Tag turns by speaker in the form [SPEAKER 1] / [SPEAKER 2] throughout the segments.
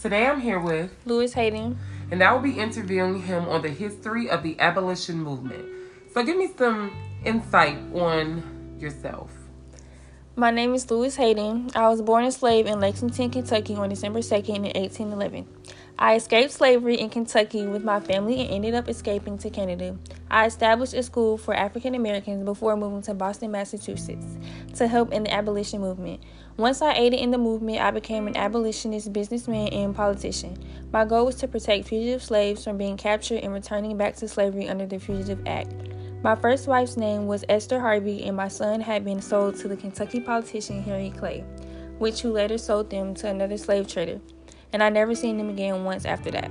[SPEAKER 1] Today I'm here with
[SPEAKER 2] Lewis Hayden,
[SPEAKER 1] and I will be interviewing him on the history of the abolition movement. So give me some insight on yourself.
[SPEAKER 2] My name is Lewis Hayden. I was born a slave in Lexington, Kentucky on December 2nd 1811. I escaped slavery in Kentucky with my family and ended up escaping to Canada. I established a school for African Americans before moving to Boston, Massachusetts to help in the abolition movement. Once I aided in the movement, I became an abolitionist businessman and politician. My goal was to protect fugitive slaves from being captured and returning back to slavery under the Fugitive Act. My first wife's name was Esther Harvey, and my son had been sold to the Kentucky politician Henry Clay, which who later sold them to another slave trader and I never seen them again once after that.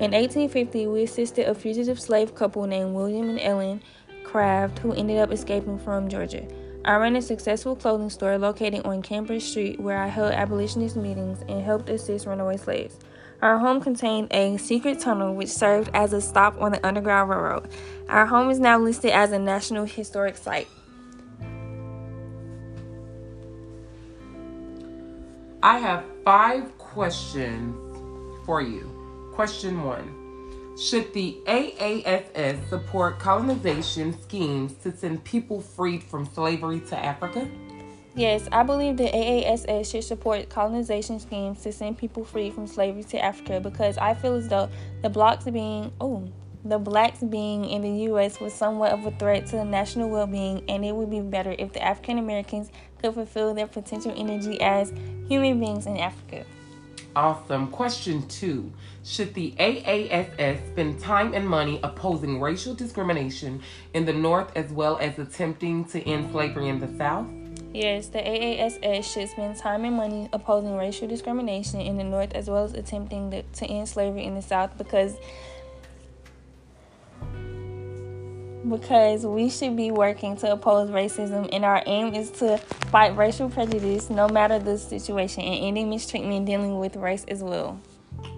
[SPEAKER 2] In 1850, we assisted a fugitive slave couple named William and Ellen Craft who ended up escaping from Georgia. I ran a successful clothing store located on Cambridge Street where I held abolitionist meetings and helped assist runaway slaves. Our home contained a secret tunnel which served as a stop on the Underground Railroad. Our home is now listed as a National Historic Site.
[SPEAKER 1] I have five questions for you. Question one Should the AASS support colonization schemes to send people freed from slavery to Africa?
[SPEAKER 2] Yes, I believe the AASS should support colonization schemes to send people freed from slavery to Africa because I feel as though the blacks being oh the blacks being in the U.S. was somewhat of a threat to the national well-being, and it would be better if the African Americans could fulfill their potential energy as human beings in Africa.
[SPEAKER 1] Awesome. Question two Should the AASS spend time and money opposing racial discrimination in the North as well as attempting to end slavery in the South?
[SPEAKER 2] Yes, the AASS should spend time and money opposing racial discrimination in the North as well as attempting to end slavery in the South because because we should be working to oppose racism, and our aim is to fight racial prejudice no matter the situation and ending mistreatment dealing with race as well.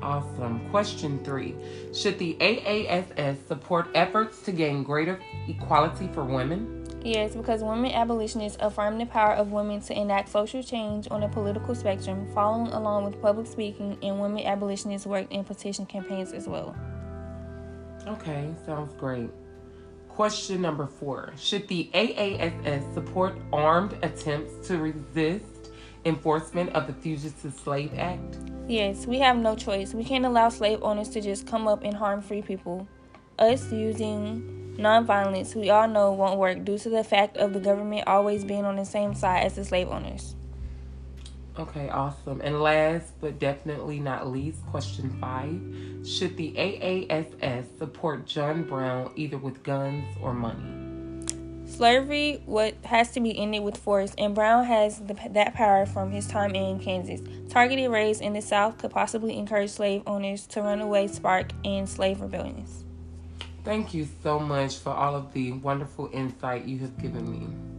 [SPEAKER 1] Awesome. Question three Should the AASS support efforts to gain greater equality for women?
[SPEAKER 2] Yes, because women abolitionists affirm the power of women to enact social change on the political spectrum, following along with public speaking, and women abolitionists work in petition campaigns as well.
[SPEAKER 1] Okay, sounds great. Question number four Should the AASS support armed attempts to resist enforcement of the Fugitive Slave Act?
[SPEAKER 2] Yes, we have no choice. We can't allow slave owners to just come up and harm free people. Us using nonviolence, we all know won't work due to the fact of the government always being on the same side as the slave owners.
[SPEAKER 1] Okay, awesome. And last but definitely not least, question five Should the AASS support John Brown either with guns or money?
[SPEAKER 2] Slavery what has to be ended with force, and Brown has the, that power from his time in Kansas. Targeted raids in the South could possibly encourage slave owners to run away, spark, and slave rebellions.
[SPEAKER 1] Thank you so much for all of the wonderful insight you have given me.